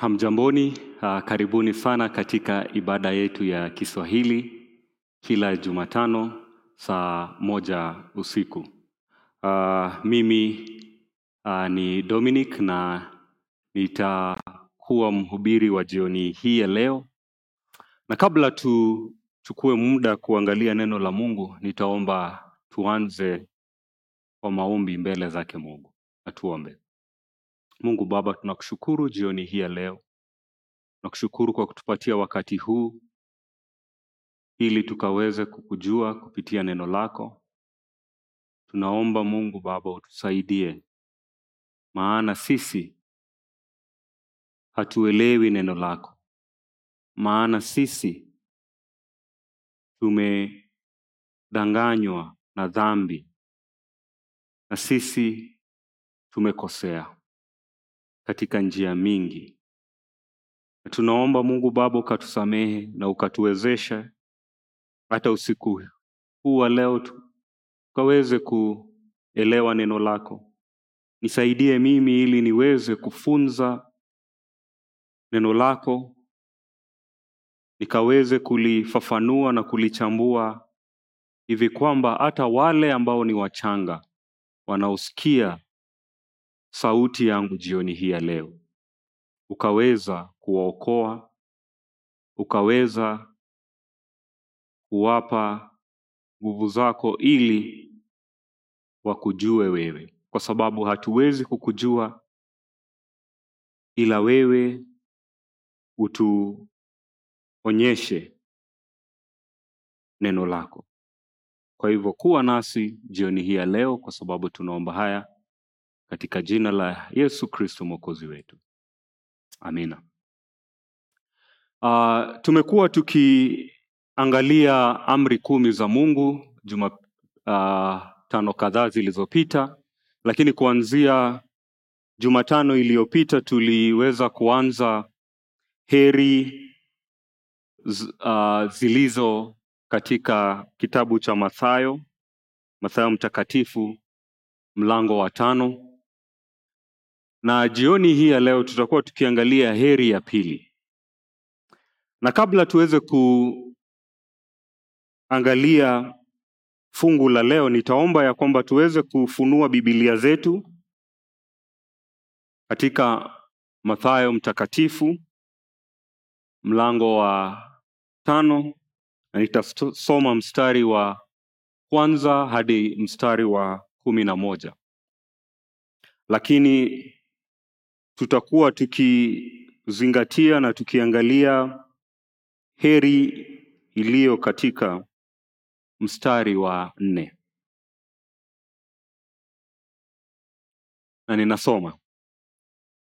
Hamjamboni, uh, karibuni sana katika ibada yetu ya Kiswahili kila Jumatano saa moja usiku. Uh, mimi uh, ni Dominic na nitakuwa mhubiri wa jioni hii ya leo, na kabla tuchukue muda kuangalia neno la Mungu, nitaomba tuanze kwa maombi mbele zake Mungu. Na tuombe. Mungu Baba, tunakushukuru jioni hii ya leo. Tunakushukuru kwa kutupatia wakati huu ili tukaweze kukujua kupitia neno lako. Tunaomba Mungu Baba utusaidie, maana sisi hatuelewi neno lako, maana sisi tumedanganywa na dhambi na sisi tumekosea katika njia mingi. Na tunaomba Mungu Baba ukatusamehe na ukatuwezesha hata usiku huu wa leo tu- ukaweze kuelewa neno lako. Nisaidie mimi ili niweze kufunza neno lako, nikaweze kulifafanua na kulichambua hivi kwamba hata wale ambao ni wachanga wanaosikia sauti yangu jioni hii ya leo, ukaweza kuwaokoa, ukaweza kuwapa nguvu zako ili wakujue wewe, kwa sababu hatuwezi kukujua ila wewe utuonyeshe neno lako. Kwa hivyo kuwa nasi jioni hii ya leo, kwa sababu tunaomba haya katika jina la Yesu Kristo mwokozi wetu, amina. Uh, tumekuwa tukiangalia amri kumi za Mungu juma uh, tano kadhaa zilizopita, lakini kuanzia Jumatano iliyopita tuliweza kuanza heri uh, zilizo katika kitabu cha Mathayo, Mathayo mtakatifu mlango wa tano, na jioni hii ya leo tutakuwa tukiangalia heri ya pili. Na kabla tuweze kuangalia fungu la leo, nitaomba ya kwamba tuweze kufunua Biblia zetu katika Mathayo mtakatifu mlango wa tano, na nitasoma mstari wa kwanza hadi mstari wa kumi na moja, lakini tutakuwa tukizingatia na tukiangalia heri iliyo katika mstari wa nne, na ninasoma: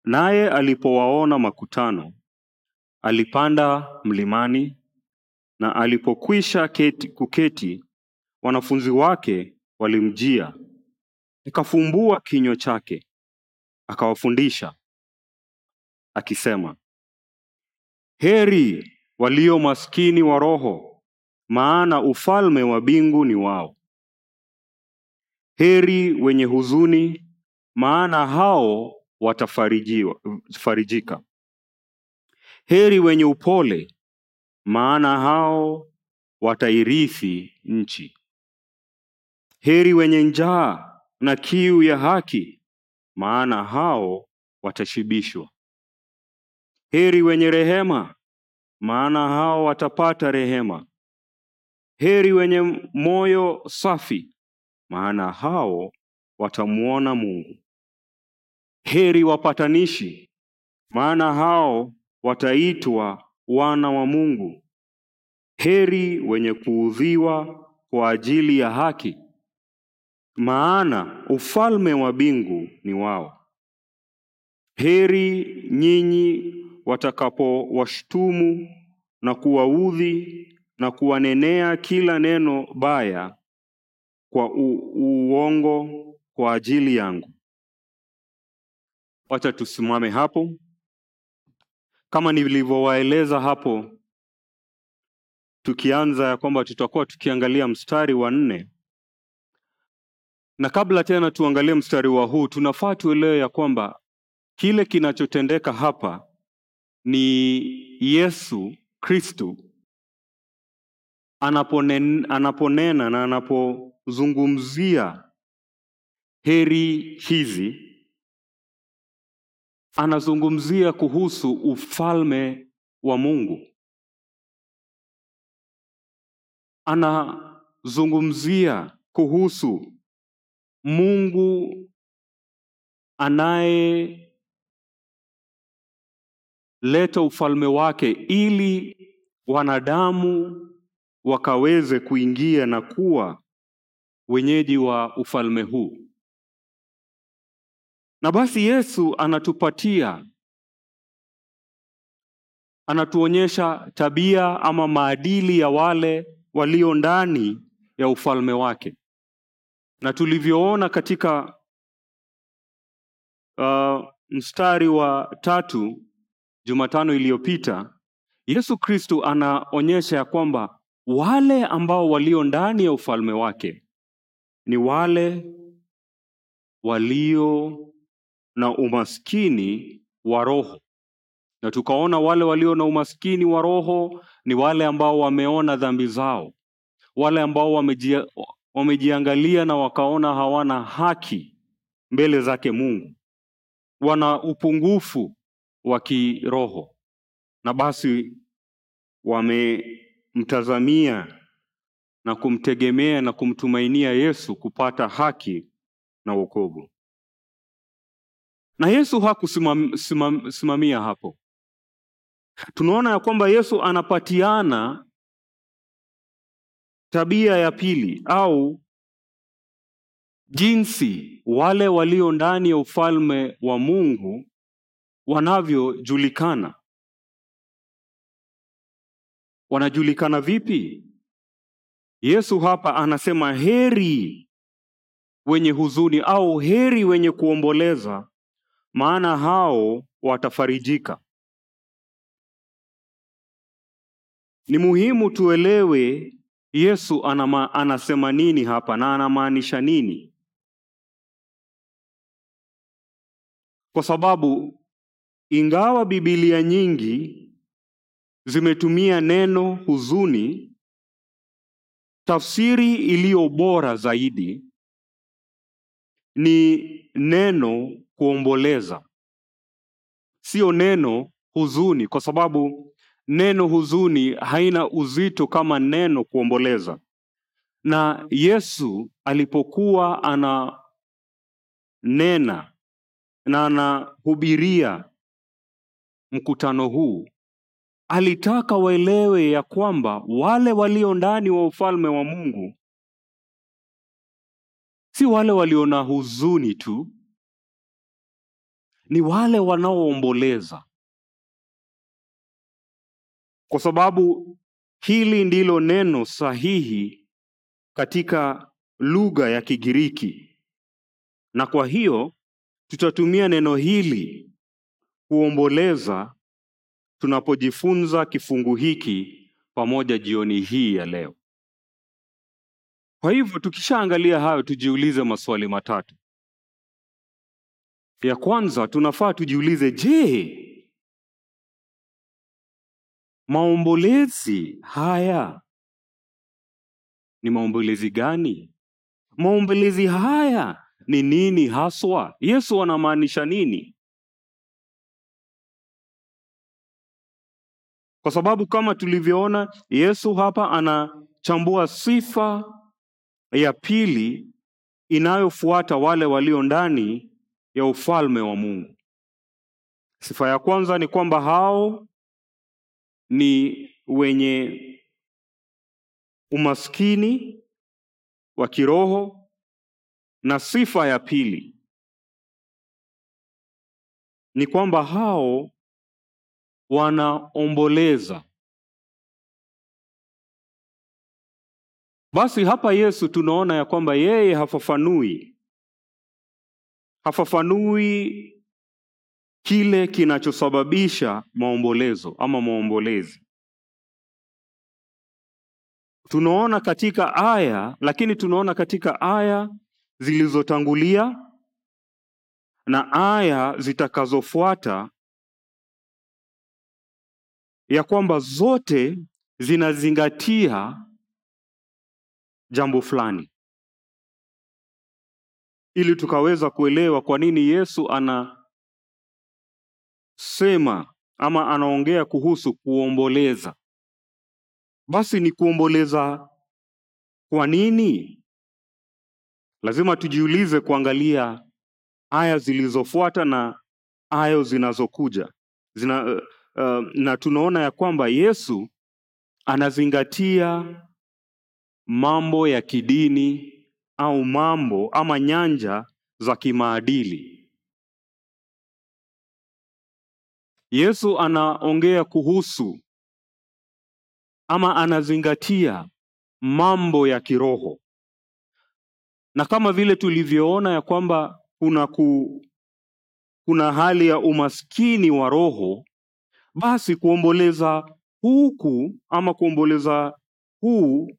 naye alipowaona makutano, alipanda mlimani, na alipokwisha keti, kuketi, wanafunzi wake walimjia, akafumbua kinywa chake, akawafundisha akisema, heri walio maskini wa roho, maana ufalme wa mbingu ni wao. Heri wenye huzuni, maana hao watafarijika. Heri wenye upole, maana hao watairithi nchi. Heri wenye njaa na kiu ya haki, maana hao watashibishwa. Heri wenye rehema, maana hao watapata rehema. Heri wenye moyo safi, maana hao watamwona Mungu. Heri wapatanishi, maana hao wataitwa wana wa Mungu. Heri wenye kuudhiwa kwa ajili ya haki, maana ufalme wa mbingu ni wao. Heri nyinyi watakapowashtumu na kuwaudhi na kuwanenea kila neno baya kwa uongo kwa ajili yangu. Wacha tusimame hapo. Kama nilivyowaeleza hapo, tukianza ya kwamba tutakuwa tukiangalia mstari wa nne, na kabla tena tuangalie mstari wa huu, tunafaa tuelewe ya kwamba kile kinachotendeka hapa ni Yesu Kristu anaponen, anaponena na anapozungumzia heri hizi anazungumzia kuhusu ufalme wa Mungu. Anazungumzia kuhusu Mungu anayeleta ufalme wake ili wanadamu wakaweze kuingia na kuwa wenyeji wa ufalme huu. Na basi Yesu anatupatia anatuonyesha tabia ama maadili ya wale walio ndani ya ufalme wake, na tulivyoona katika uh, mstari wa tatu Jumatano iliyopita, Yesu Kristu anaonyesha ya kwamba wale ambao walio ndani ya ufalme wake ni wale walio na umaskini wa roho, na tukaona wale walio na umaskini wa roho ni wale ambao wameona dhambi zao, wale ambao wamejia, wamejiangalia na wakaona hawana haki mbele zake Mungu, wana upungufu wa kiroho, na basi wamemtazamia na kumtegemea na kumtumainia Yesu kupata haki na wokovu. Na Yesu hakusimamia hapo. Tunaona ya kwamba Yesu anapatiana tabia ya pili au jinsi wale walio ndani ya ufalme wa Mungu wanavyojulikana. Wanajulikana vipi? Yesu hapa anasema heri wenye huzuni au heri wenye kuomboleza, maana hao watafarijika. Ni muhimu tuelewe Yesu anama, anasema nini hapa na anamaanisha nini, kwa sababu ingawa Biblia nyingi zimetumia neno huzuni, tafsiri iliyo bora zaidi ni neno kuomboleza, sio neno huzuni, kwa sababu neno huzuni haina uzito kama neno kuomboleza. Na Yesu alipokuwa ananena na anahubiria mkutano huu, alitaka waelewe ya kwamba wale walio ndani wa ufalme wa Mungu si wale walio na huzuni tu, ni wale wanaoomboleza, kwa sababu hili ndilo neno sahihi katika lugha ya Kigiriki, na kwa hiyo tutatumia neno hili kuomboleza tunapojifunza kifungu hiki pamoja jioni hii ya leo. Kwa hivyo tukishaangalia hayo, tujiulize maswali matatu. Ya kwanza, tunafaa tujiulize, je, maombolezi haya ni maombolezi gani? Maombolezi haya ni nini haswa? Yesu anamaanisha nini? Kwa sababu kama tulivyoona, Yesu hapa anachambua sifa ya pili inayofuata wale walio ndani ya ufalme wa Mungu. Sifa ya kwanza ni kwamba hao ni wenye umaskini wa kiroho, na sifa ya pili ni kwamba hao wanaomboleza. Basi hapa Yesu tunaona ya kwamba yeye hafafanui hafafanui kile kinachosababisha maombolezo ama maombolezi. Tunaona katika aya, lakini tunaona katika aya zilizotangulia na aya zitakazofuata ya kwamba zote zinazingatia jambo fulani, ili tukaweza kuelewa kwa nini Yesu anasema ama anaongea kuhusu kuomboleza. Basi ni kuomboleza kwa nini? Lazima tujiulize kuangalia aya zilizofuata na aya zinazokuja zina, uh, na tunaona ya kwamba Yesu anazingatia mambo ya kidini au mambo ama nyanja za kimaadili. Yesu anaongea kuhusu ama anazingatia mambo ya kiroho, na kama vile tulivyoona ya kwamba kuna ku, kuna hali ya umaskini wa roho, basi kuomboleza huku ama kuomboleza huu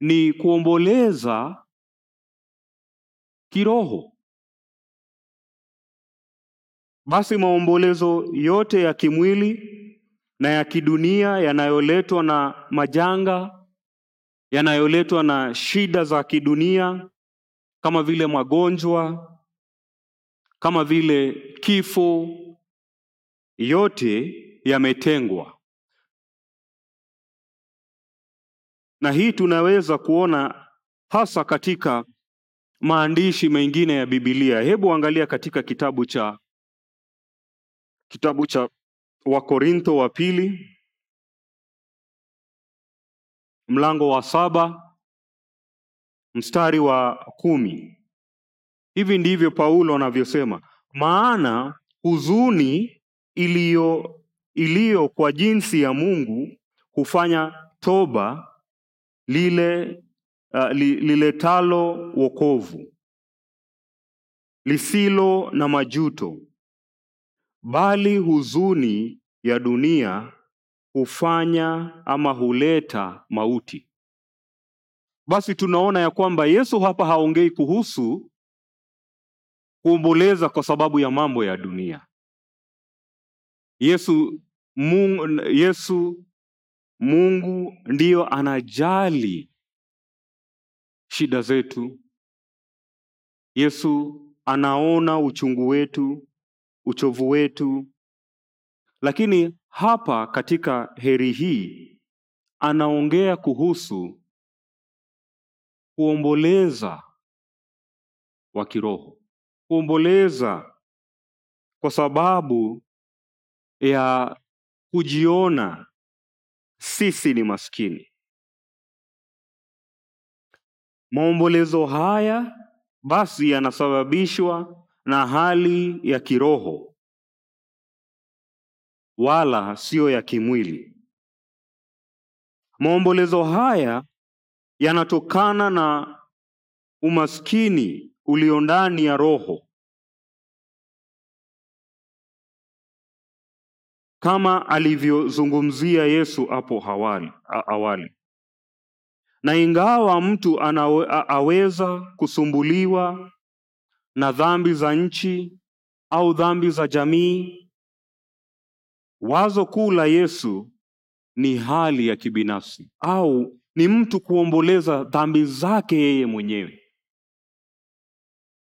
ni kuomboleza kiroho. Basi maombolezo yote ya kimwili na ya kidunia yanayoletwa na majanga, yanayoletwa na shida za kidunia kama vile magonjwa, kama vile kifo, yote yametengwa. Na hii tunaweza kuona hasa katika maandishi mengine ya Biblia. Hebu angalia katika kitabu cha kitabu cha Wakorintho wa pili mlango wa saba mstari wa kumi. Hivi ndivyo Paulo anavyosema, maana huzuni iliyo iliyo kwa jinsi ya Mungu hufanya toba lile uh, li, liletalo wokovu lisilo na majuto, bali huzuni ya dunia hufanya ama huleta mauti. Basi tunaona ya kwamba Yesu hapa haongei kuhusu kuomboleza kwa sababu ya mambo ya dunia. Yesu Mungu, Yesu Mungu ndiyo anajali shida zetu. Yesu anaona uchungu wetu, uchovu wetu, lakini hapa katika heri hii anaongea kuhusu kuomboleza wa kiroho, kuomboleza kwa sababu ya kujiona sisi ni maskini. Maombolezo haya basi yanasababishwa na hali ya kiroho wala siyo ya kimwili. Maombolezo haya yanatokana na umaskini ulio ndani ya roho, kama alivyozungumzia Yesu hapo awali, awali. Na ingawa mtu anawe, aweza kusumbuliwa na dhambi za nchi au dhambi za jamii, wazo kuu la Yesu ni hali ya kibinafsi au ni mtu kuomboleza dhambi zake yeye mwenyewe.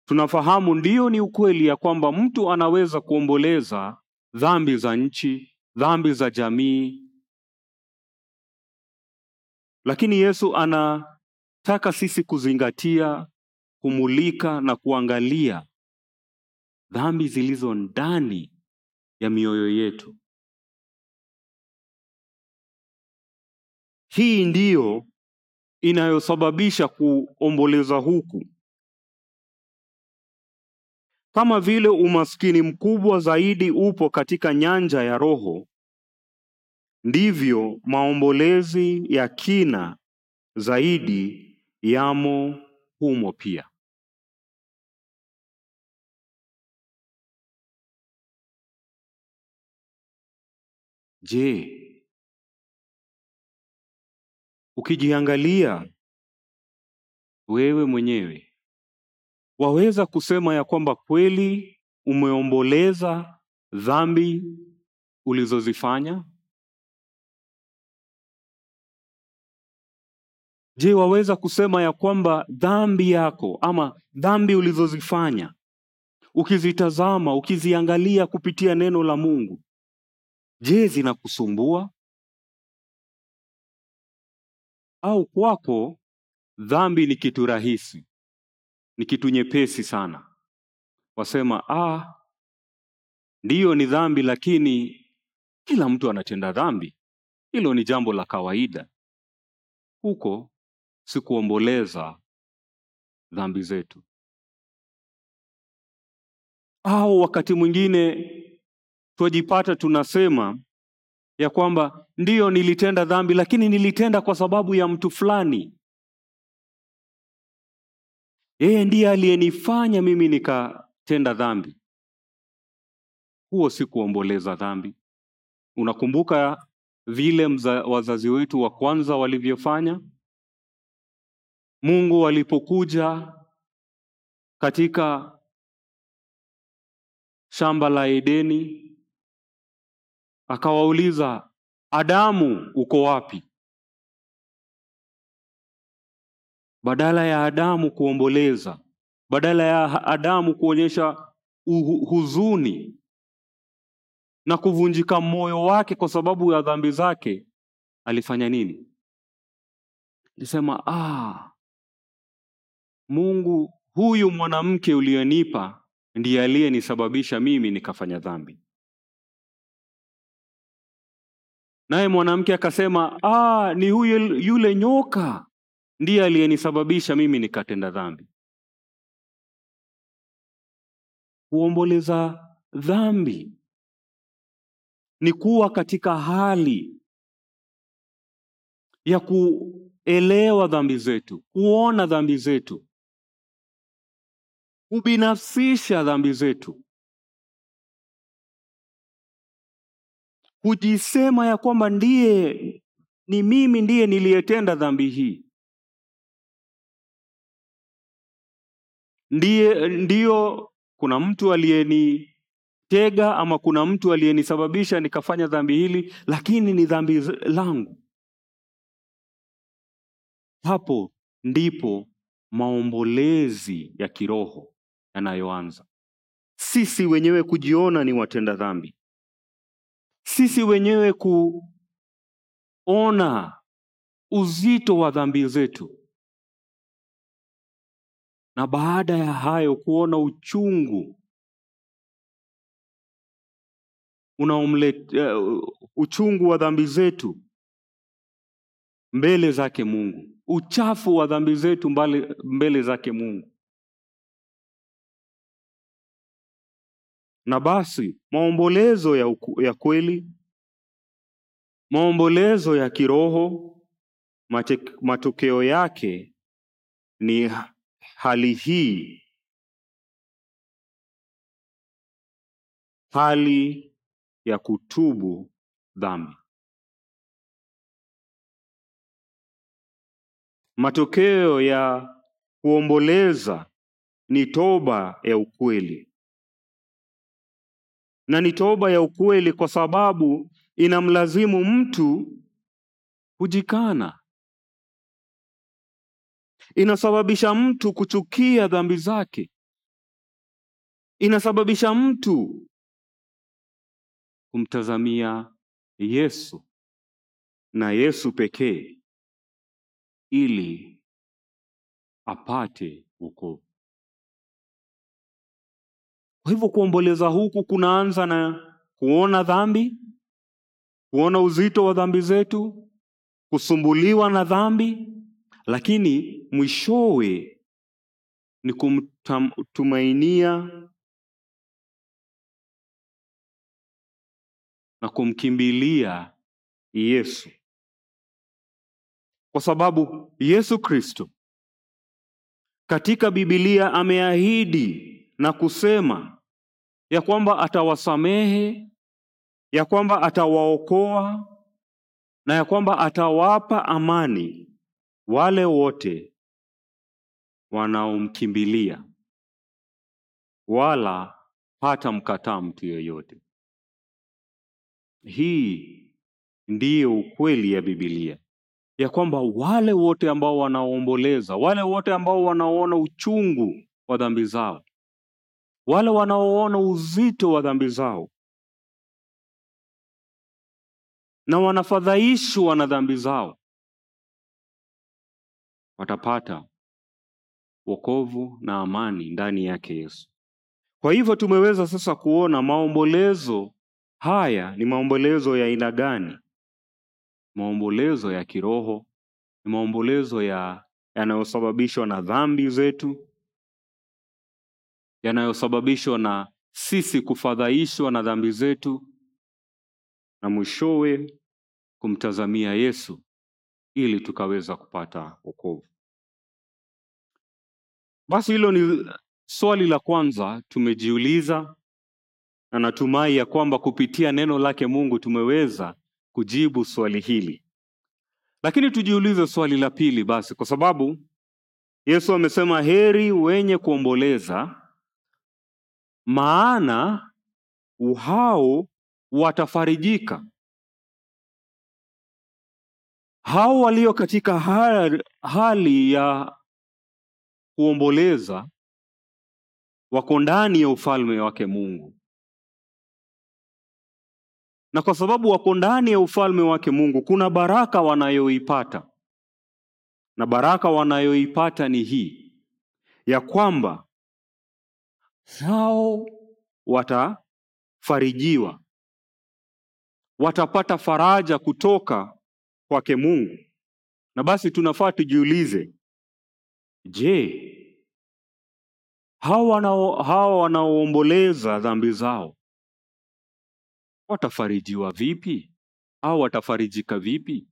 Tunafahamu ndiyo, ni ukweli ya kwamba mtu anaweza kuomboleza dhambi za nchi, dhambi za jamii, lakini Yesu anataka sisi kuzingatia, kumulika na kuangalia dhambi zilizo ndani ya mioyo yetu. Hii ndiyo inayosababisha kuomboleza huku. Kama vile umaskini mkubwa zaidi upo katika nyanja ya roho, ndivyo maombolezi ya kina zaidi yamo humo pia. Je, ukijiangalia wewe mwenyewe waweza kusema ya kwamba kweli umeomboleza dhambi ulizozifanya? Je, waweza kusema ya kwamba dhambi yako ama dhambi ulizozifanya ukizitazama, ukiziangalia kupitia neno la Mungu, je, zinakusumbua? Au kwako dhambi ni kitu rahisi? Ni kitu nyepesi sana? Wasema ah, ndiyo ni dhambi, lakini kila mtu anatenda dhambi, hilo ni jambo la kawaida. Huko si kuomboleza dhambi zetu. Au wakati mwingine twajipata tunasema ya kwamba ndiyo nilitenda dhambi, lakini nilitenda kwa sababu ya mtu fulani. Yeye ndiye aliyenifanya mimi nikatenda dhambi. Huo si kuomboleza dhambi. Unakumbuka vile mza, wazazi wetu wa kwanza walivyofanya? Mungu alipokuja katika shamba la Edeni akawauliza, Adamu uko wapi? Badala ya Adamu kuomboleza, badala ya Adamu kuonyesha huzuni na kuvunjika moyo wake kwa sababu ya dhambi zake, alifanya nini? Alisema, ah, Mungu, huyu mwanamke uliyonipa ndiye aliyenisababisha mimi nikafanya dhambi. Naye mwanamke akasema, ah, ni huyu yule nyoka ndiye aliyenisababisha mimi nikatenda dhambi. Kuomboleza dhambi ni kuwa katika hali ya kuelewa dhambi zetu, kuona dhambi zetu, kubinafsisha dhambi zetu, kujisema ya kwamba ndiye ni mimi ndiye niliyetenda dhambi hii. Ndiye ndiyo kuna mtu aliyenitega ama kuna mtu aliyenisababisha nikafanya dhambi hili, lakini ni dhambi langu. Hapo ndipo maombolezi ya kiroho yanayoanza. Sisi wenyewe kujiona ni watenda dhambi, sisi wenyewe kuona uzito wa dhambi zetu, na baada ya hayo kuona uchungu unaomleta uh, uchungu wa dhambi zetu mbele zake Mungu, uchafu wa dhambi zetu mbele, mbele zake Mungu. Na basi maombolezo ya, ya kweli, maombolezo ya kiroho, matokeo yake ni hali hii, hali ya kutubu dhambi. Matokeo ya kuomboleza ni toba ya ukweli, na ni toba ya ukweli kwa sababu inamlazimu mtu kujikana, inasababisha mtu kuchukia dhambi zake, inasababisha mtu kumtazamia Yesu na Yesu pekee ili apate wokovu. Kwa hivyo kuomboleza huku kunaanza na kuona dhambi, kuona uzito wa dhambi zetu, kusumbuliwa na dhambi, lakini mwishowe ni kumtumainia na kumkimbilia Yesu, kwa sababu Yesu Kristo katika Biblia ameahidi na kusema ya kwamba atawasamehe, ya kwamba atawaokoa na ya kwamba atawapa amani wale wote wanaomkimbilia, wala hata mkataa mtu yoyote. Hii ndiyo ukweli ya Biblia, ya kwamba wale wote ambao wanaoomboleza, wale wote ambao wanaoona uchungu wa dhambi zao, wale wanaoona uzito wa dhambi zao na wanafadhaishwa na dhambi zao, watapata wokovu na amani ndani yake Yesu. Kwa hivyo tumeweza sasa kuona maombolezo haya ni maombolezo ya aina gani? Maombolezo ya kiroho, ni maombolezo ya yanayosababishwa na dhambi zetu, yanayosababishwa na sisi kufadhaishwa na dhambi zetu, na mwishowe kumtazamia Yesu ili tukaweza kupata wokovu. Basi hilo ni swali la kwanza tumejiuliza, na natumai ya kwamba kupitia neno lake Mungu tumeweza kujibu swali hili. Lakini tujiulize swali la pili basi, kwa sababu Yesu amesema heri wenye kuomboleza, maana hao watafarijika. Hao walio katika hali, hali ya kuomboleza wako ndani ya ufalme wake Mungu, na kwa sababu wako ndani ya ufalme wake Mungu, kuna baraka wanayoipata, na baraka wanayoipata ni hii ya kwamba hao watafarijiwa, watapata faraja kutoka kwake Mungu. Na basi tunafaa tujiulize, je, hawa wanaoomboleza dhambi zao watafarijiwa vipi au watafarijika vipi?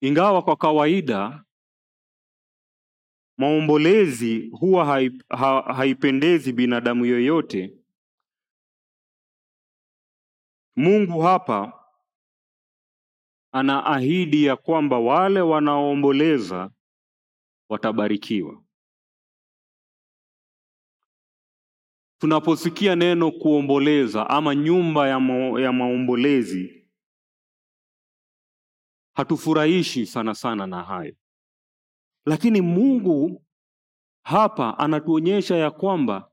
Ingawa kwa kawaida maombolezi huwa haip, ha, haipendezi binadamu yoyote, Mungu hapa anaahidi ya kwamba wale wanaoomboleza watabarikiwa. Tunaposikia neno kuomboleza ama nyumba ya, ma, ya maombolezi hatufurahishi sana sana na hayo, lakini Mungu hapa anatuonyesha ya kwamba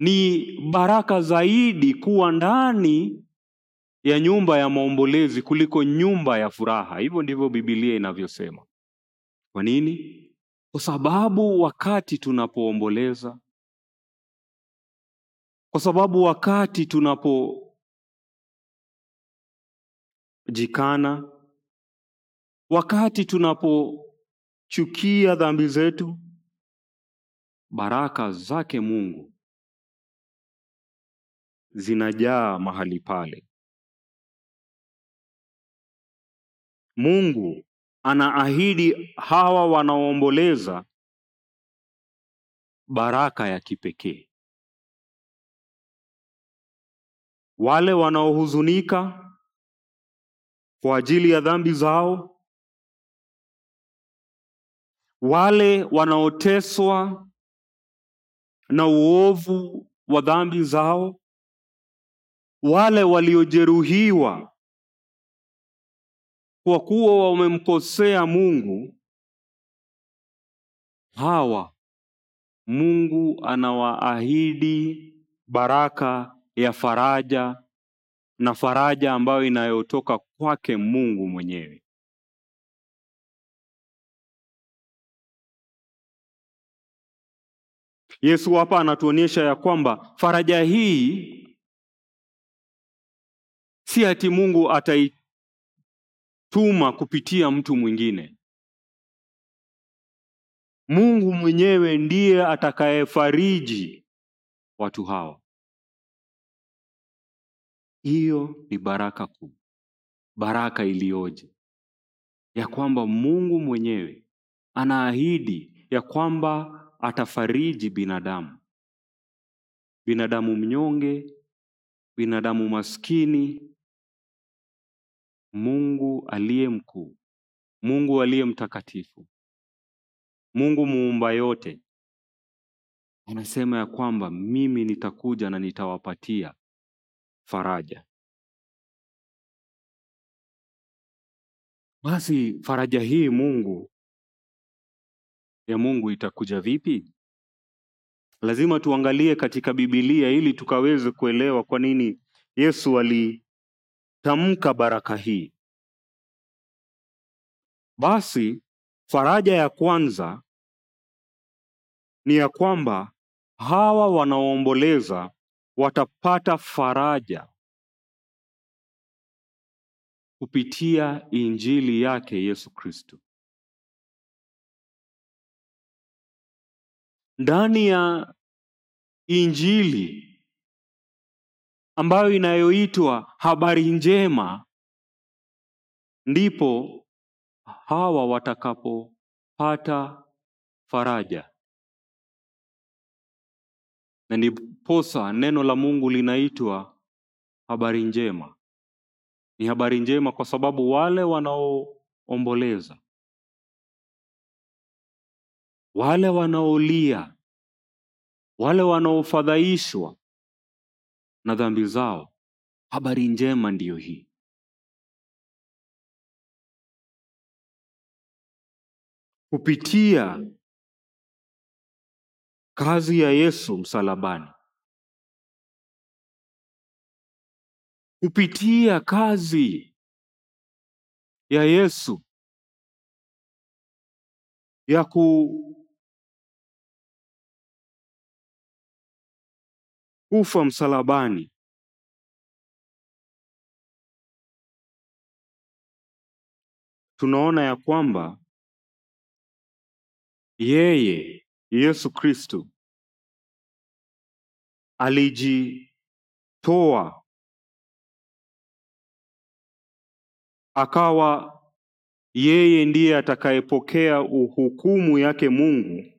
ni baraka zaidi kuwa ndani ya nyumba ya maombolezi kuliko nyumba ya furaha. Hivyo ndivyo Biblia inavyosema. Kwa nini? Kwa sababu wakati tunapoomboleza, kwa sababu wakati tunapojikana, wakati tunapochukia dhambi zetu, baraka zake Mungu zinajaa mahali pale. Mungu anaahidi hawa wanaoomboleza baraka ya kipekee. Wale wanaohuzunika kwa ajili ya dhambi zao, wale wanaoteswa na uovu wa dhambi zao, wale waliojeruhiwa kwa kuwa wamemkosea Mungu, hawa Mungu anawaahidi baraka ya faraja na faraja ambayo inayotoka kwake Mungu mwenyewe. Yesu hapa anatuonyesha ya kwamba faraja hii si ati Mungu ataituma kupitia mtu mwingine. Mungu mwenyewe ndiye atakayefariji watu hawa. Hiyo ni baraka kuu, baraka iliyoje ya kwamba Mungu mwenyewe anaahidi ya kwamba atafariji binadamu, binadamu mnyonge, binadamu maskini. Mungu aliye mkuu, Mungu aliye mtakatifu, Mungu muumba yote anasema ya kwamba mimi nitakuja na nitawapatia faraja. Basi faraja hii Mungu ya Mungu itakuja vipi? Lazima tuangalie katika Biblia ili tukaweze kuelewa kwa nini Yesu alitamka baraka hii. Basi faraja ya kwanza ni ya kwamba hawa wanaoomboleza watapata faraja kupitia injili yake Yesu Kristo. Ndani ya injili ambayo inayoitwa habari njema, ndipo hawa watakapopata faraja, na ndiposa neno la Mungu linaitwa habari njema. Ni habari njema kwa sababu wale wanaoomboleza, wale wanaolia, wale wanaofadhaishwa na dhambi zao, habari njema ndiyo hii. Kupitia kazi ya Yesu msalabani, kupitia kazi ya Yesu ya kufa msalabani, tunaona ya kwamba yeye Yesu Kristo alijitoa akawa yeye ndiye atakayepokea uhukumu yake Mungu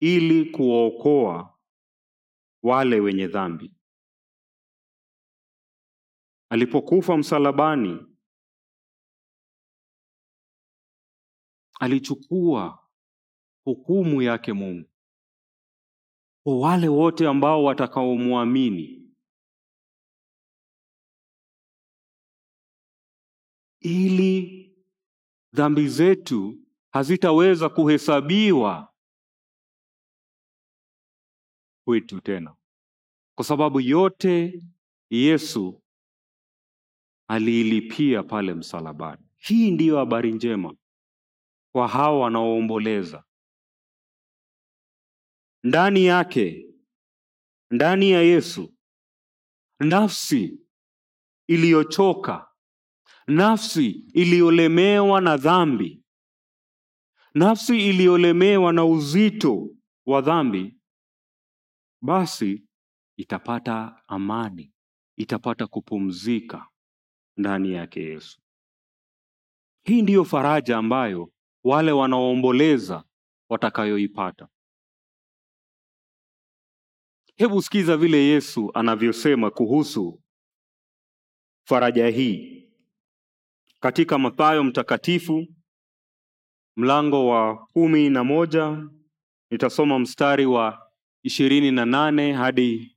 ili kuwaokoa wale wenye dhambi. Alipokufa msalabani, alichukua hukumu yake Mungu kwa wale wote ambao watakaomwamini, ili dhambi zetu hazitaweza kuhesabiwa kwetu tena, kwa sababu yote Yesu aliilipia pale msalabani. Hii ndiyo habari njema kwa hao wanaoomboleza. Ndani yake, ndani ya Yesu, nafsi iliyochoka, nafsi iliyolemewa na dhambi, nafsi iliyolemewa na uzito wa dhambi, basi itapata amani, itapata kupumzika ndani yake Yesu. Hii ndiyo faraja ambayo wale wanaoomboleza watakayoipata. Hebu sikiza vile Yesu anavyosema kuhusu faraja hii katika Mathayo mtakatifu mlango wa kumi na moja nitasoma mstari wa ishirini na nane hadi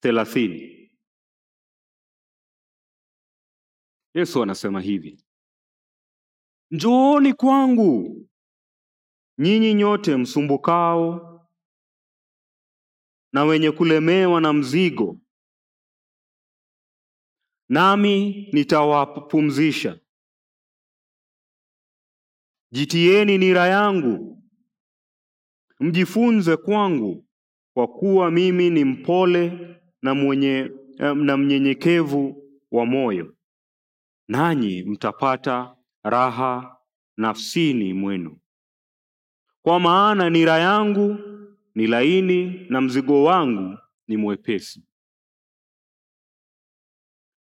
thelathini. Yesu anasema hivi: Njooni kwangu nyinyi nyote msumbukao na wenye kulemewa na mzigo, nami nitawapumzisha. Jitieni nira yangu, mjifunze kwangu, kwa kuwa mimi ni mpole na mwenye na mnyenyekevu wa moyo, nanyi mtapata raha nafsini mwenu. Kwa maana nira yangu ni laini na mzigo wangu ni mwepesi.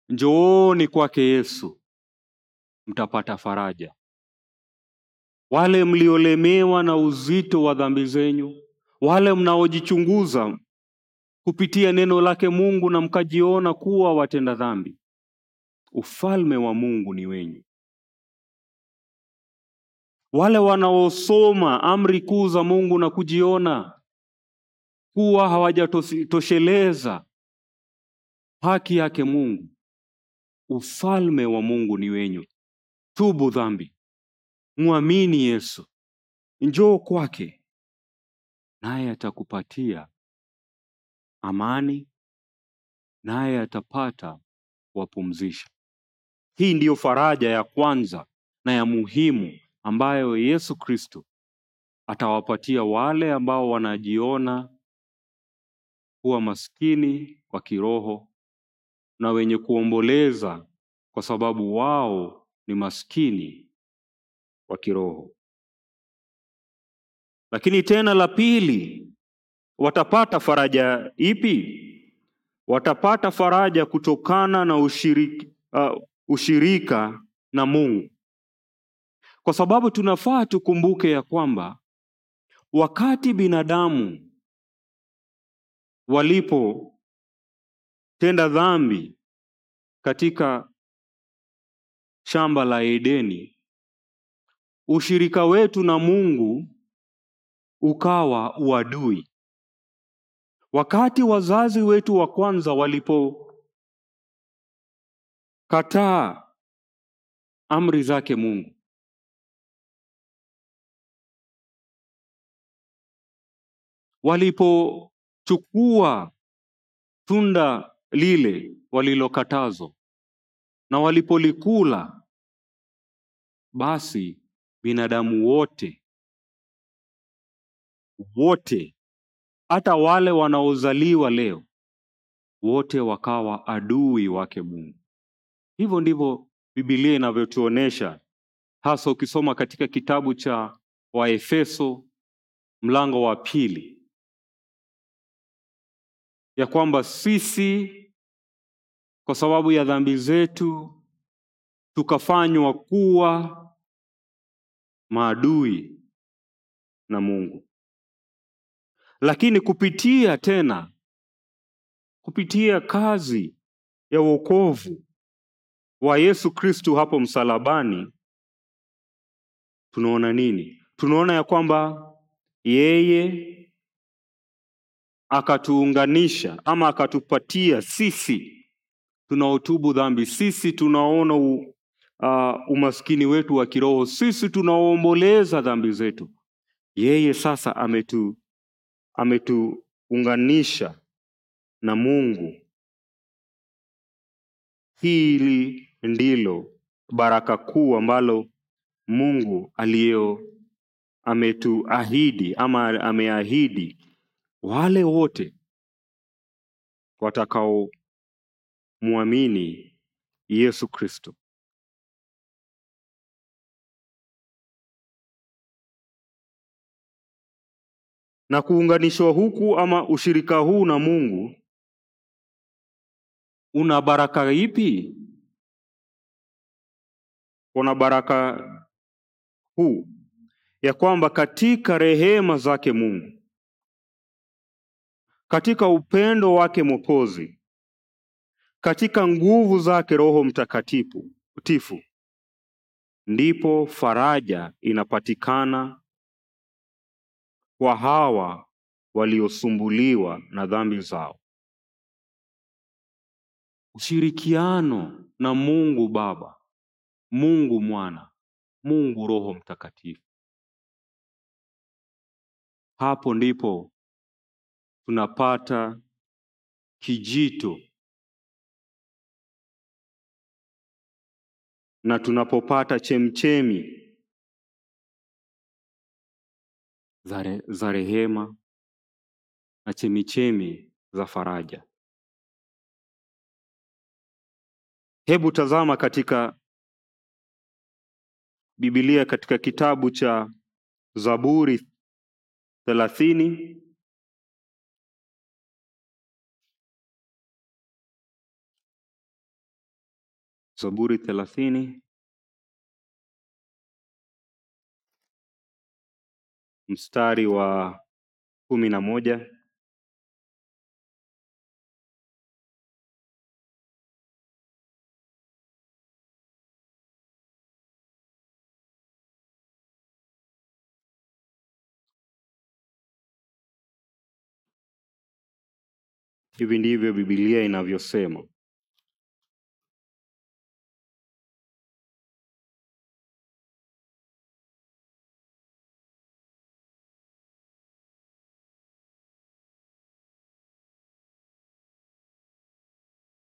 Njooni kwake Yesu, mtapata faraja. Wale mliolemewa na uzito wa dhambi zenyu, wale mnaojichunguza kupitia neno lake Mungu na mkajiona kuwa watenda dhambi, ufalme wa Mungu ni wenyu. Wale wanaosoma amri kuu za Mungu na kujiona kuwa hawajatosheleza haki yake Mungu, ufalme wa Mungu ni wenyu. Tubu dhambi, mwamini Yesu, njoo kwake, naye atakupatia amani, naye atapata wapumzisha. Hii ndiyo faraja ya kwanza na ya muhimu ambayo Yesu Kristo atawapatia wale ambao wanajiona kuwa maskini kwa kiroho na wenye kuomboleza kwa sababu wao ni maskini wa kiroho. Lakini tena la pili, watapata faraja ipi? Watapata faraja kutokana na ushirika, uh, ushirika na Mungu, kwa sababu tunafaa tukumbuke ya kwamba wakati binadamu walipotenda dhambi katika shamba la Edeni, ushirika wetu na Mungu ukawa uadui. Wakati wazazi wetu wa kwanza walipokataa amri zake Mungu, walipochukua tunda lile walilokatazwa na walipolikula, basi binadamu wote wote, hata wale wanaozaliwa leo, wote wakawa adui wake Mungu. Hivyo ndivyo Biblia inavyotuonesha, hasa ukisoma katika kitabu cha Waefeso mlango wa pili, ya kwamba sisi kwa sababu ya dhambi zetu tukafanywa kuwa maadui na Mungu, lakini kupitia tena kupitia kazi ya wokovu wa Yesu Kristu hapo msalabani, tunaona nini? Tunaona ya kwamba yeye akatuunganisha ama akatupatia sisi tunaotubu dhambi, sisi tunaona uh, umaskini wetu wa kiroho, sisi tunaoomboleza dhambi zetu, yeye sasa ametu ametuunganisha na Mungu. Hili ndilo baraka kuu ambalo Mungu aliyo ametuahidi ama ameahidi wale wote watakaomwamini Yesu Kristo. Na kuunganishwa huku ama ushirika huu na Mungu una baraka ipi? Kuna baraka huu ya kwamba katika rehema zake Mungu, katika upendo wake Mwokozi, katika nguvu zake Roho Mtakatifu tifu, ndipo faraja inapatikana kwa hawa waliosumbuliwa na dhambi zao. Ushirikiano na Mungu Baba, Mungu Mwana, Mungu Roho Mtakatifu. Hapo ndipo tunapata kijito na tunapopata chemchemi za rehema na chemichemi za faraja. Hebu tazama katika Biblia katika kitabu cha Zaburi thelathini Zaburi thelathini mstari wa kumi na moja Hivi ndivyo Biblia inavyosema.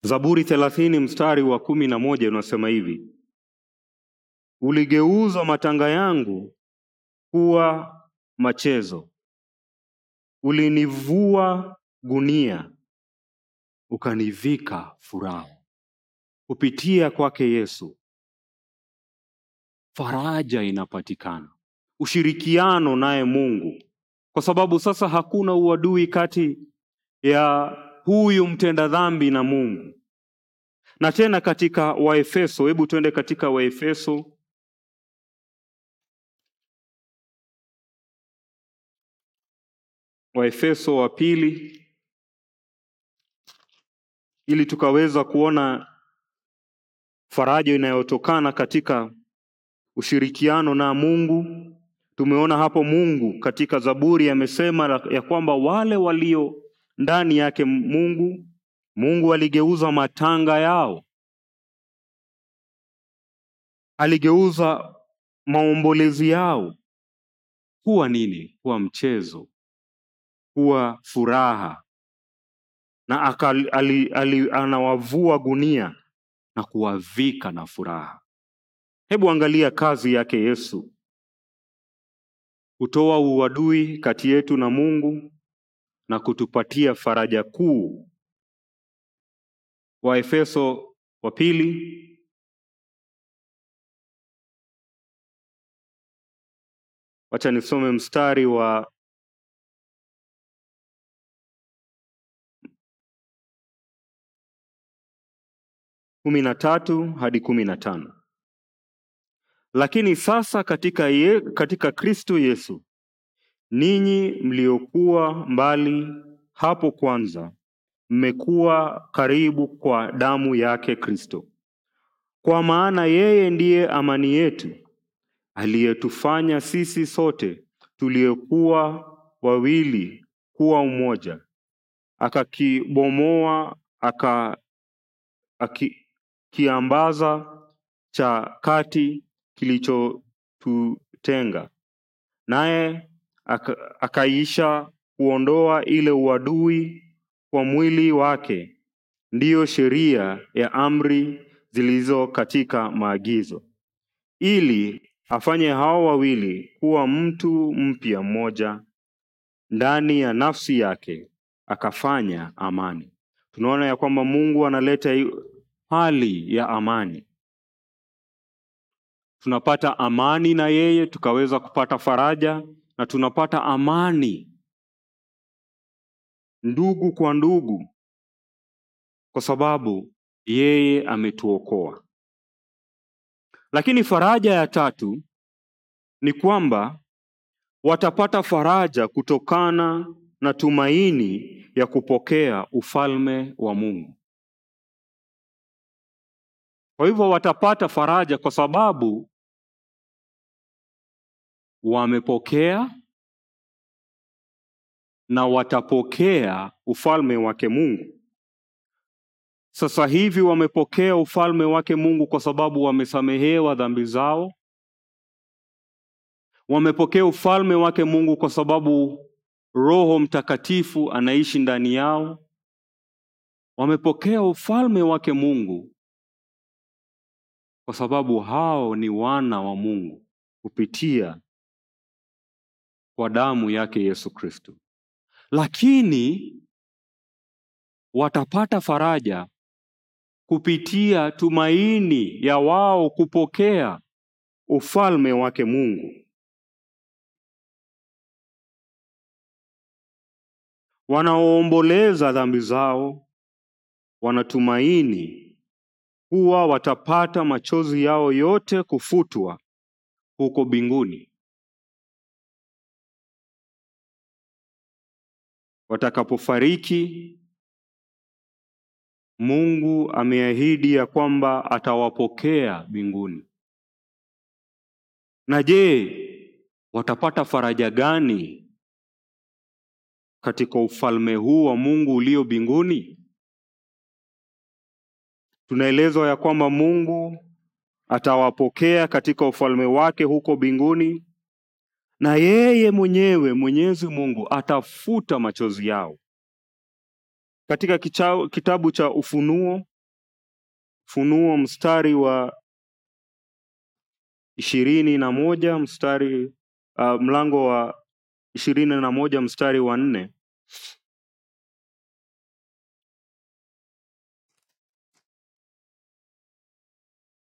Zaburi thelathini mstari wa kumi na moja unasema hivi: uligeuza matanga yangu kuwa machezo, ulinivua gunia, ukanivika furaha. Kupitia kwake Yesu faraja inapatikana, ushirikiano naye Mungu, kwa sababu sasa hakuna uadui kati ya huyu mtenda dhambi na Mungu. Na tena katika Waefeso, hebu tuende katika Waefeso Waefeso wa pili ili tukaweza kuona faraja inayotokana katika ushirikiano na Mungu. Tumeona hapo Mungu katika Zaburi amesema ya kwamba wale walio ndani yake Mungu, Mungu aligeuza matanga yao, aligeuza maombolezi yao. Kuwa nini? Kuwa mchezo, kuwa furaha, na akali, ali, ali, anawavua gunia na kuwavika na furaha. Hebu angalia kazi yake Yesu. Kutoa uadui kati yetu na Mungu na kutupatia faraja kuu. Waefeso wa pili wacha nisome mstari wa kumi na tatu hadi kumi na tano. Lakini sasa katika, ye, katika Kristo Yesu ninyi mliokuwa mbali hapo kwanza mmekuwa karibu kwa damu yake Kristo, kwa maana yeye ndiye amani yetu, aliyetufanya sisi sote tuliokuwa wawili kuwa umoja, akakibomoa aka akikiambaza cha kati kilichotutenga, naye aka, akaisha kuondoa ile uadui kwa mwili wake, ndiyo sheria ya amri zilizo katika maagizo, ili afanye hao wawili kuwa mtu mpya mmoja ndani ya nafsi yake, akafanya amani. Tunaona ya kwamba Mungu analeta hali ya amani. Tunapata amani na yeye, tukaweza kupata faraja na tunapata amani ndugu kwa ndugu, kwa sababu yeye ametuokoa. Lakini faraja ya tatu ni kwamba watapata faraja kutokana na tumaini ya kupokea ufalme wa Mungu. Kwa hivyo watapata faraja kwa sababu wamepokea na watapokea ufalme wake Mungu. Sasa hivi wamepokea ufalme wake Mungu kwa sababu wamesamehewa dhambi zao. Wamepokea ufalme wake Mungu kwa sababu Roho Mtakatifu anaishi ndani yao. Wamepokea ufalme wake Mungu kwa sababu hao ni wana wa Mungu kupitia kwa damu yake Yesu Kristo. Lakini watapata faraja kupitia tumaini ya wao kupokea ufalme wake Mungu. Wanaoomboleza dhambi zao wanatumaini kuwa watapata machozi yao yote kufutwa huko mbinguni. Watakapofariki, Mungu ameahidi ya kwamba atawapokea mbinguni. Na je, watapata faraja gani katika ufalme huu wa Mungu ulio mbinguni? Tunaelezwa ya kwamba Mungu atawapokea katika ufalme wake huko mbinguni, na yeye mwenyewe Mwenyezi Mungu atafuta machozi yao. Katika kichao, kitabu cha Ufunuo, Funuo mstari wa ishirini na moja mstari uh, mlango wa ishirini na moja mstari wa nne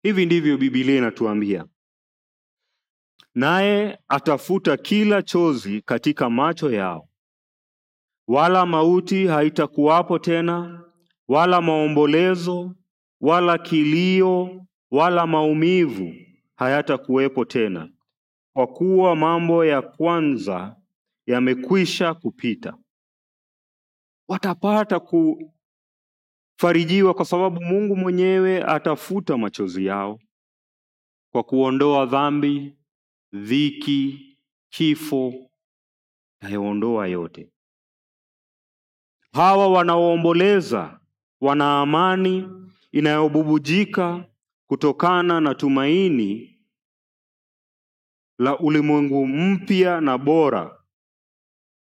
hivi ndivyo Biblia inatuambia: naye atafuta kila chozi katika macho yao, wala mauti haitakuwapo tena, wala maombolezo, wala kilio, wala maumivu hayatakuwepo tena, kwa kuwa mambo ya kwanza yamekwisha kupita. Watapata kufarijiwa kwa sababu Mungu mwenyewe atafuta machozi yao kwa kuondoa dhambi, dhiki, kifo, atayaondoa yote. Hawa wanaoomboleza wana amani inayobubujika kutokana na tumaini la ulimwengu mpya na bora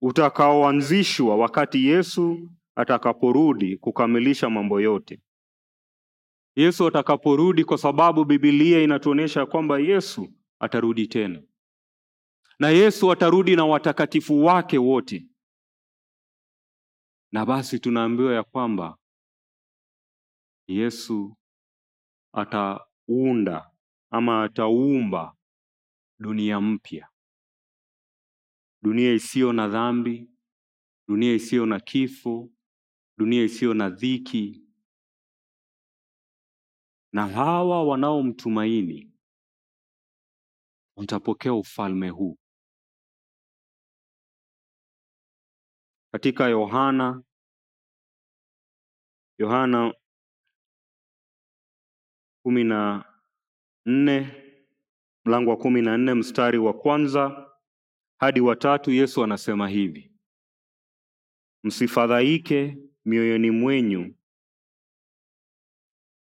utakaoanzishwa wakati Yesu atakaporudi kukamilisha mambo yote. Yesu atakaporudi, kwa sababu Biblia inatuonyesha kwamba Yesu atarudi tena, na Yesu atarudi na watakatifu wake wote, na basi tunaambiwa ya kwamba Yesu ataunda ama ataumba dunia mpya, dunia isiyo na dhambi, dunia isiyo na kifo, dunia isiyo na dhiki, na hawa wanaomtumaini watapokea ufalme huu. Katika Yohana Yohana kumi na nne mlango wa kumi na nne mstari wa kwanza hadi wa tatu Yesu anasema hivi: msifadhaike mioyoni mwenyu,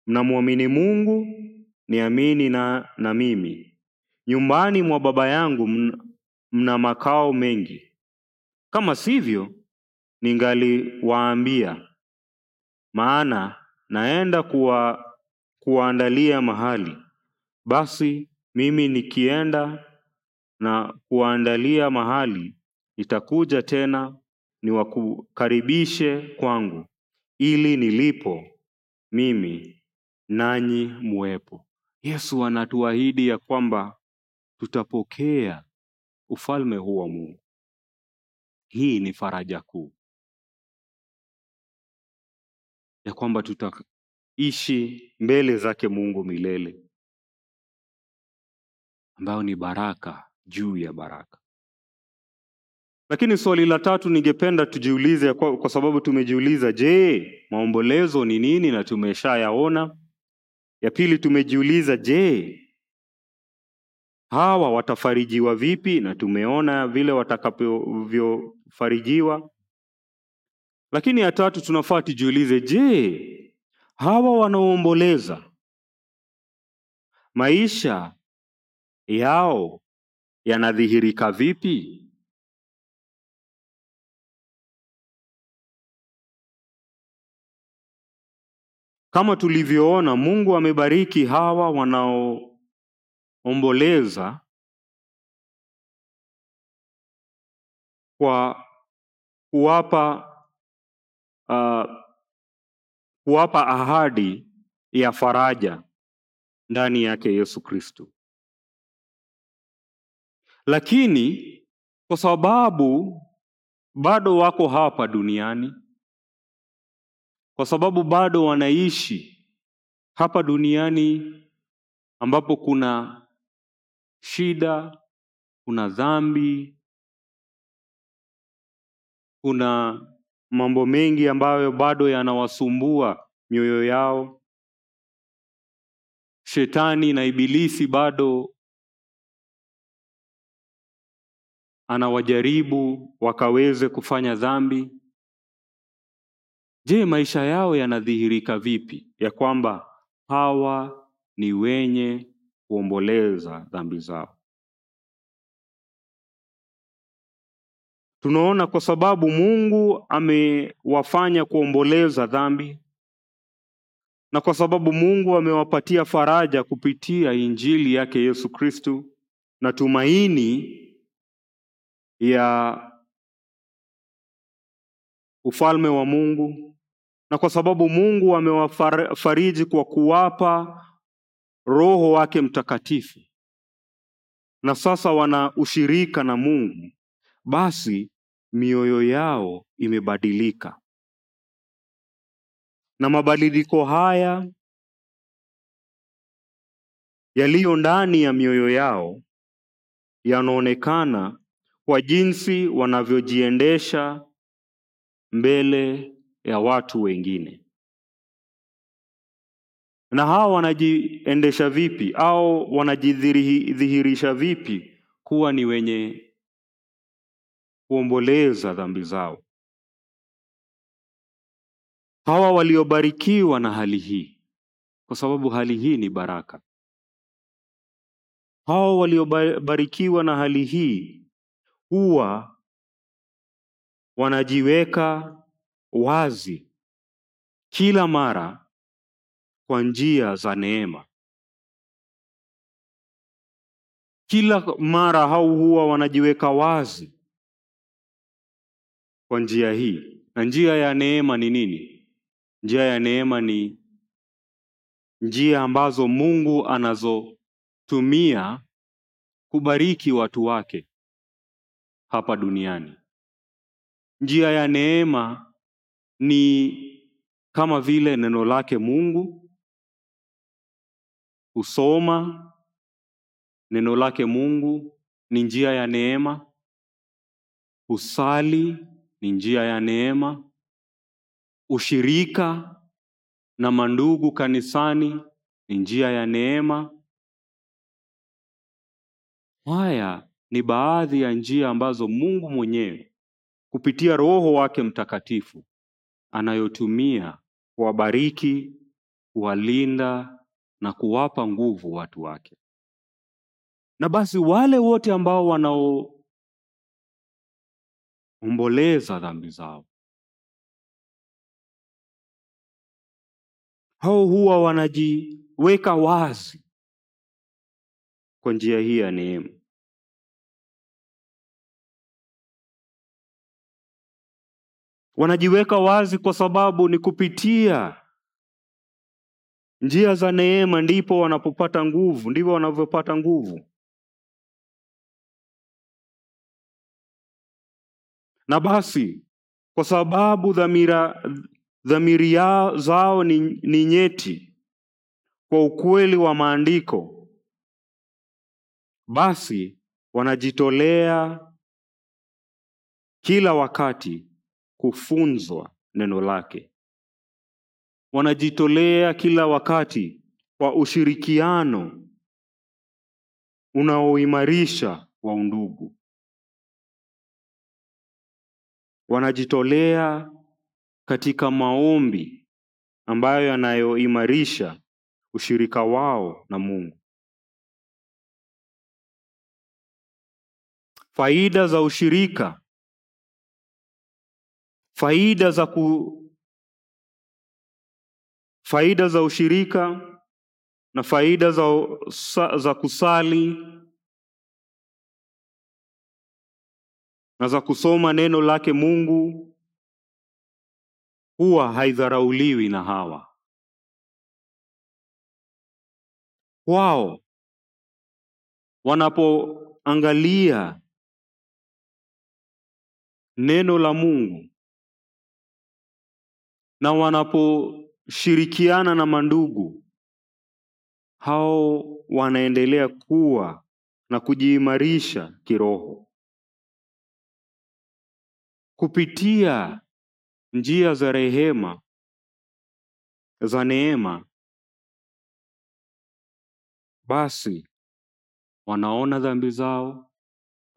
mnamwamini Mungu, niamini na, na mimi. Nyumbani mwa Baba yangu mna, makao mengi; kama sivyo, ningaliwaambia, maana naenda kuwa kuwaandalia mahali. Basi mimi nikienda na kuwaandalia mahali, nitakuja tena niwakukaribishe kwangu, ili nilipo mimi nanyi muwepo. Yesu anatuahidi ya kwamba tutapokea ufalme huu wa Mungu. Hii ni faraja kuu ya kwamba tutaishi mbele zake Mungu milele, ambayo ni baraka juu ya baraka. Lakini swali la tatu ningependa tujiulize, kwa, kwa sababu tumejiuliza, je, maombolezo ni nini na tumeshayaona. Ya pili tumejiuliza, je, hawa watafarijiwa vipi na tumeona vile watakavyofarijiwa. Lakini ya tatu tunafaa tujiulize, je, hawa wanaoomboleza maisha yao yanadhihirika vipi? Kama tulivyoona, Mungu amebariki hawa wanaoomboleza kwa kuwapa uh, kuwapa ahadi ya faraja ndani yake Yesu Kristo. Lakini kwa sababu bado wako hapa duniani, kwa sababu bado wanaishi hapa duniani ambapo kuna shida, kuna dhambi, kuna mambo mengi ambayo bado yanawasumbua mioyo yao. Shetani na Ibilisi bado anawajaribu wakaweze kufanya dhambi, je, maisha yao yanadhihirika vipi ya kwamba hawa ni wenye kuomboleza dhambi zao? Tunaona kwa sababu Mungu amewafanya kuomboleza dhambi na kwa sababu Mungu amewapatia faraja kupitia injili yake Yesu Kristu na tumaini ya ufalme wa Mungu, na kwa sababu Mungu amewafariji kwa kuwapa Roho wake Mtakatifu, na sasa wana ushirika na Mungu, basi mioyo yao imebadilika, na mabadiliko haya yaliyo ndani ya mioyo yao yanaonekana kwa jinsi wanavyojiendesha mbele ya watu wengine. Na hawa wanajiendesha vipi au wanajidhihirisha vipi kuwa ni wenye kuomboleza dhambi zao? Hawa waliobarikiwa na hali hii, kwa sababu hali hii ni baraka. Hawa waliobarikiwa na hali hii huwa wanajiweka wazi kila mara kwa njia za neema. Kila mara hao huwa wanajiweka wazi kwa njia hii. Na njia ya neema ni nini? Njia ya neema ni njia ambazo Mungu anazotumia kubariki watu wake hapa duniani. Njia ya neema ni kama vile neno lake Mungu, kusoma neno lake Mungu ni njia ya neema, kusali ni njia ya neema, ushirika na mandugu kanisani ni njia ya neema. Haya ni baadhi ya njia ambazo Mungu mwenyewe kupitia Roho wake Mtakatifu anayotumia kuwabariki, kuwalinda na kuwapa nguvu watu wake. Na basi wale wote ambao wanaoomboleza dhambi zao, hao huwa wanajiweka wazi kwa njia hii ya neema. Wanajiweka wazi kwa sababu ni kupitia njia za neema ndipo wanapopata nguvu, ndivyo wanavyopata nguvu. Na basi kwa sababu dhamira dhamiri zao ni, ni nyeti kwa ukweli wa maandiko, basi wanajitolea kila wakati kufunzwa neno lake. Wanajitolea kila wakati kwa ushirikiano unaoimarisha wa undugu. Wanajitolea katika maombi ambayo yanayoimarisha ushirika wao na Mungu. Faida za ushirika, faida za faida za ushirika na faida za, za kusali na za kusoma neno lake Mungu huwa haidharauliwi na hawa. Wao wanapoangalia neno la Mungu na wanaposhirikiana na mandugu, hao wanaendelea kuwa na kujiimarisha kiroho kupitia njia za rehema za neema. Basi wanaona dhambi zao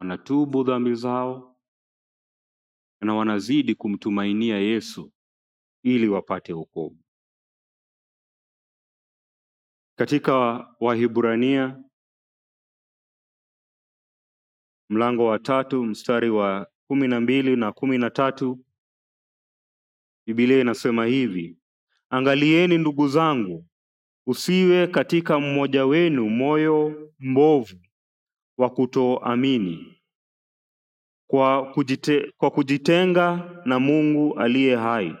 wanatubu dhambi zao na wanazidi kumtumainia Yesu ili wapate wokovu. Katika Wahibrania mlango wa tatu mstari wa kumi na mbili na kumi na tatu Biblia inasema hivi: Angalieni ndugu zangu, usiwe katika mmoja wenu moyo mbovu wa kutoamini kwa, kujite, kwa kujitenga na Mungu aliye hai,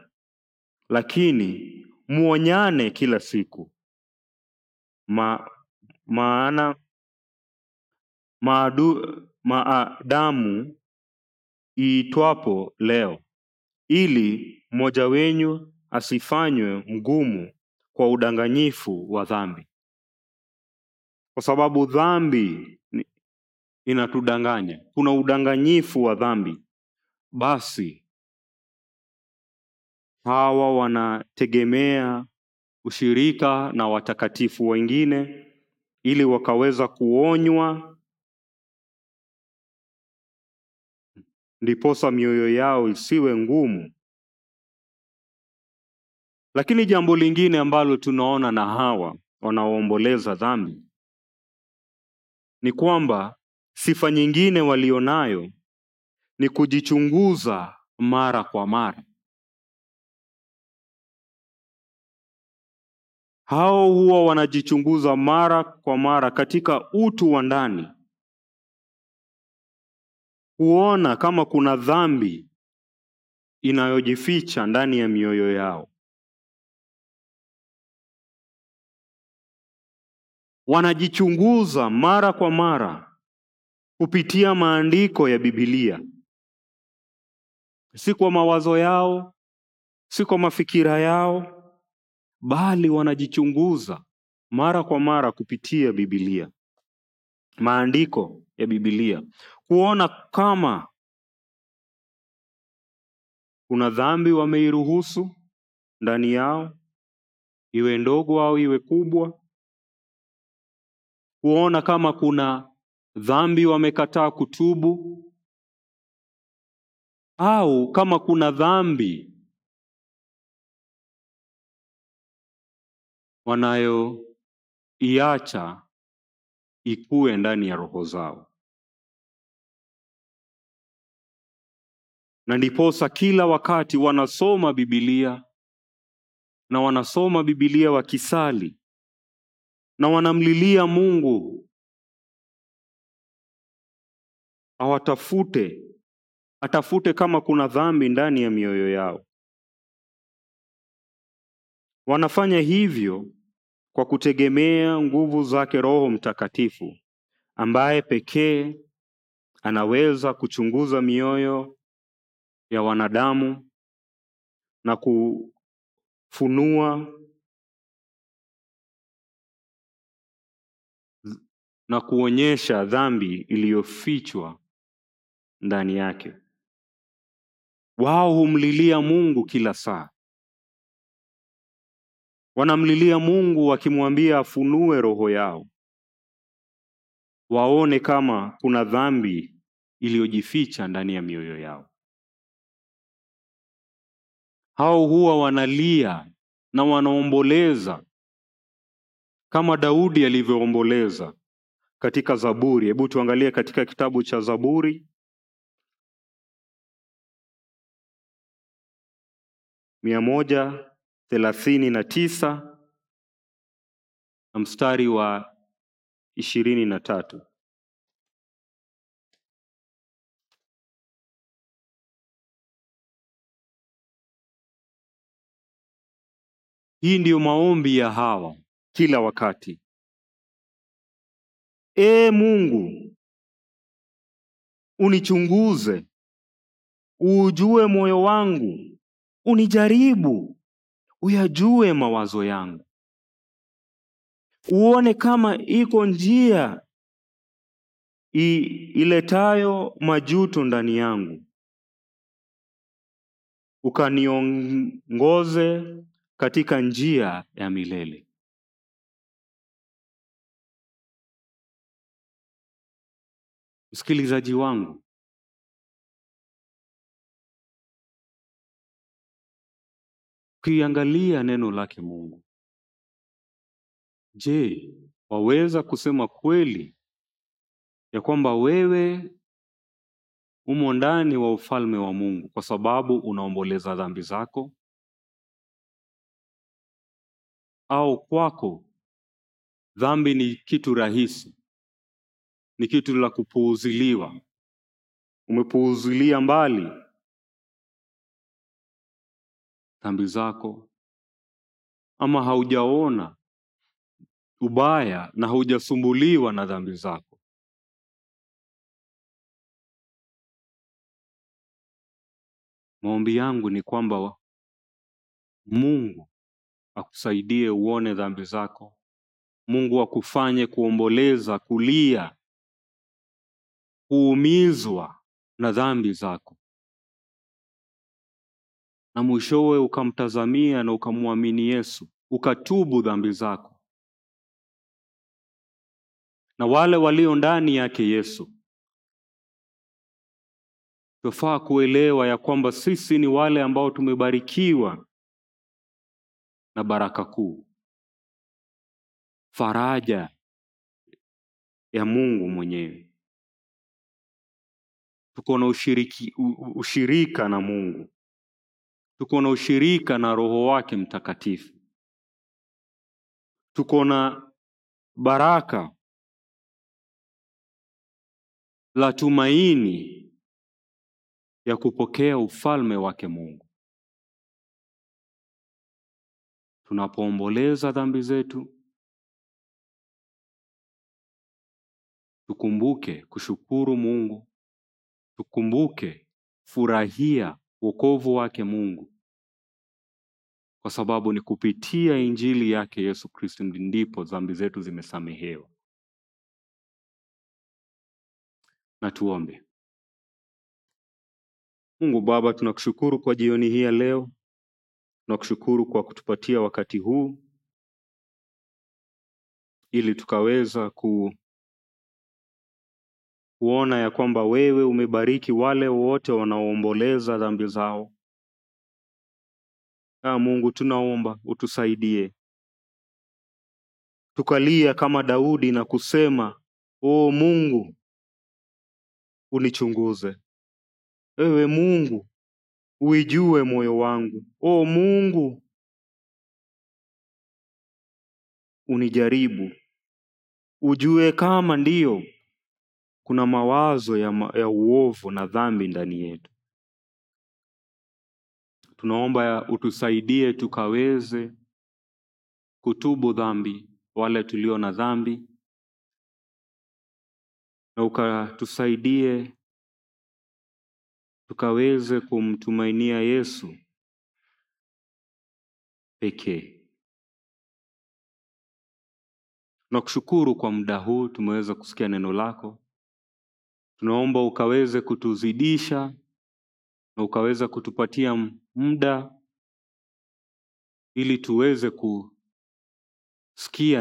lakini muonyane kila siku maadamu iitwapo leo, ili mmoja wenyu asifanywe mgumu kwa udanganyifu wa dhambi, kwa sababu dhambi inatudanganya. Kuna udanganyifu wa dhambi, basi hawa wanategemea ushirika na watakatifu wengine ili wakaweza kuonywa, ndiposa mioyo yao isiwe ngumu. Lakini jambo lingine ambalo tunaona na hawa wanaoomboleza dhambi ni kwamba sifa nyingine walionayo ni kujichunguza mara kwa mara. Hao huwa wanajichunguza mara kwa mara katika utu wa ndani, kuona kama kuna dhambi inayojificha ndani ya mioyo yao. Wanajichunguza mara kwa mara kupitia maandiko ya Biblia, si kwa mawazo yao, si kwa mafikira yao, bali wanajichunguza mara kwa mara kupitia Biblia, maandiko ya Biblia, kuona kama kuna dhambi wameiruhusu ndani yao, iwe ndogo au iwe kubwa, kuona kama kuna dhambi wamekataa kutubu, au kama kuna dhambi wanayoiacha ikue ndani ya roho zao. Na ndiposa kila wakati wanasoma Biblia na wanasoma Biblia wakisali na wanamlilia Mungu awatafute, atafute kama kuna dhambi ndani ya mioyo yao. Wanafanya hivyo kwa kutegemea nguvu zake Roho Mtakatifu ambaye pekee anaweza kuchunguza mioyo ya wanadamu na kufunua na kuonyesha dhambi iliyofichwa ndani yake. Wao humlilia Mungu kila saa, wanamlilia Mungu wakimwambia afunue roho yao, waone kama kuna dhambi iliyojificha ndani ya mioyo yao. Hao huwa wanalia na wanaomboleza kama Daudi alivyoomboleza katika Zaburi. Hebu tuangalie katika kitabu cha Zaburi mia moja thelathini na tisa na mstari wa ishirini na tatu. Hii ndiyo maombi ya hawa kila wakati. Ee Mungu, unichunguze, uujue moyo wangu, unijaribu, uyajue mawazo yangu, uone kama iko njia i, iletayo majuto ndani yangu, ukaniongoze katika njia ya milele. Msikilizaji wangu, ukiangalia neno lake Mungu, je, waweza kusema kweli ya kwamba wewe umo ndani wa ufalme wa Mungu kwa sababu unaomboleza dhambi zako? Au kwako dhambi ni kitu rahisi, ni kitu la kupuuziliwa, umepuuzilia mbali dhambi zako, ama haujaona ubaya na haujasumbuliwa na dhambi zako? Maombi yangu ni kwamba Mungu akusaidie uone dhambi zako. Mungu akufanye kuomboleza, kulia, kuumizwa na dhambi zako, na mwishowe ukamtazamia na ukamwamini Yesu, ukatubu dhambi zako. Na wale walio ndani yake Yesu, twafaa kuelewa ya kwamba sisi ni wale ambao tumebarikiwa na baraka kuu, faraja ya Mungu mwenyewe. Tuko na ushiriki, ushirika na Mungu, tuko na ushirika na Roho wake Mtakatifu, tuko na baraka la tumaini ya kupokea ufalme wake Mungu. Tunapoomboleza dhambi zetu, tukumbuke kushukuru Mungu, tukumbuke furahia wokovu wake Mungu, kwa sababu ni kupitia injili yake Yesu Kristo ndipo dhambi zetu zimesamehewa. Na tuombe. Mungu Baba, tunakushukuru kwa jioni hii ya leo, tunakushukuru kwa kutupatia wakati huu ili tukaweza ku, kuona ya kwamba wewe umebariki wale wote wanaoomboleza dhambi zao. Aa Mungu, tunaomba utusaidie tukalia kama Daudi na kusema, o Mungu, unichunguze. Ewe Mungu, uijue moyo wangu. O Mungu, unijaribu, ujue kama ndiyo kuna mawazo ya, ma ya uovu na dhambi ndani yetu. Tunaomba utusaidie tukaweze kutubu dhambi, wale tulio na dhambi, na ukatusaidie tukaweze kumtumainia Yesu pekee. Tunakushukuru kwa muda huu tumeweza kusikia neno lako. Tunaomba ukaweze kutuzidisha na ukaweza kutupatia muda ili tuweze kusikia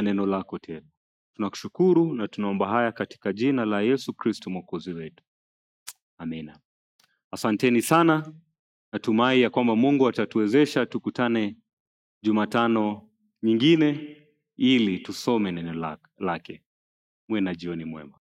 neno lako tena. Tunakushukuru na tunaomba haya katika jina la Yesu Kristo mwokozi wetu. Amina. Asanteni sana. Natumai ya kwamba Mungu atatuwezesha tukutane Jumatano nyingine ili tusome neno lake. Muwe na jioni mwema.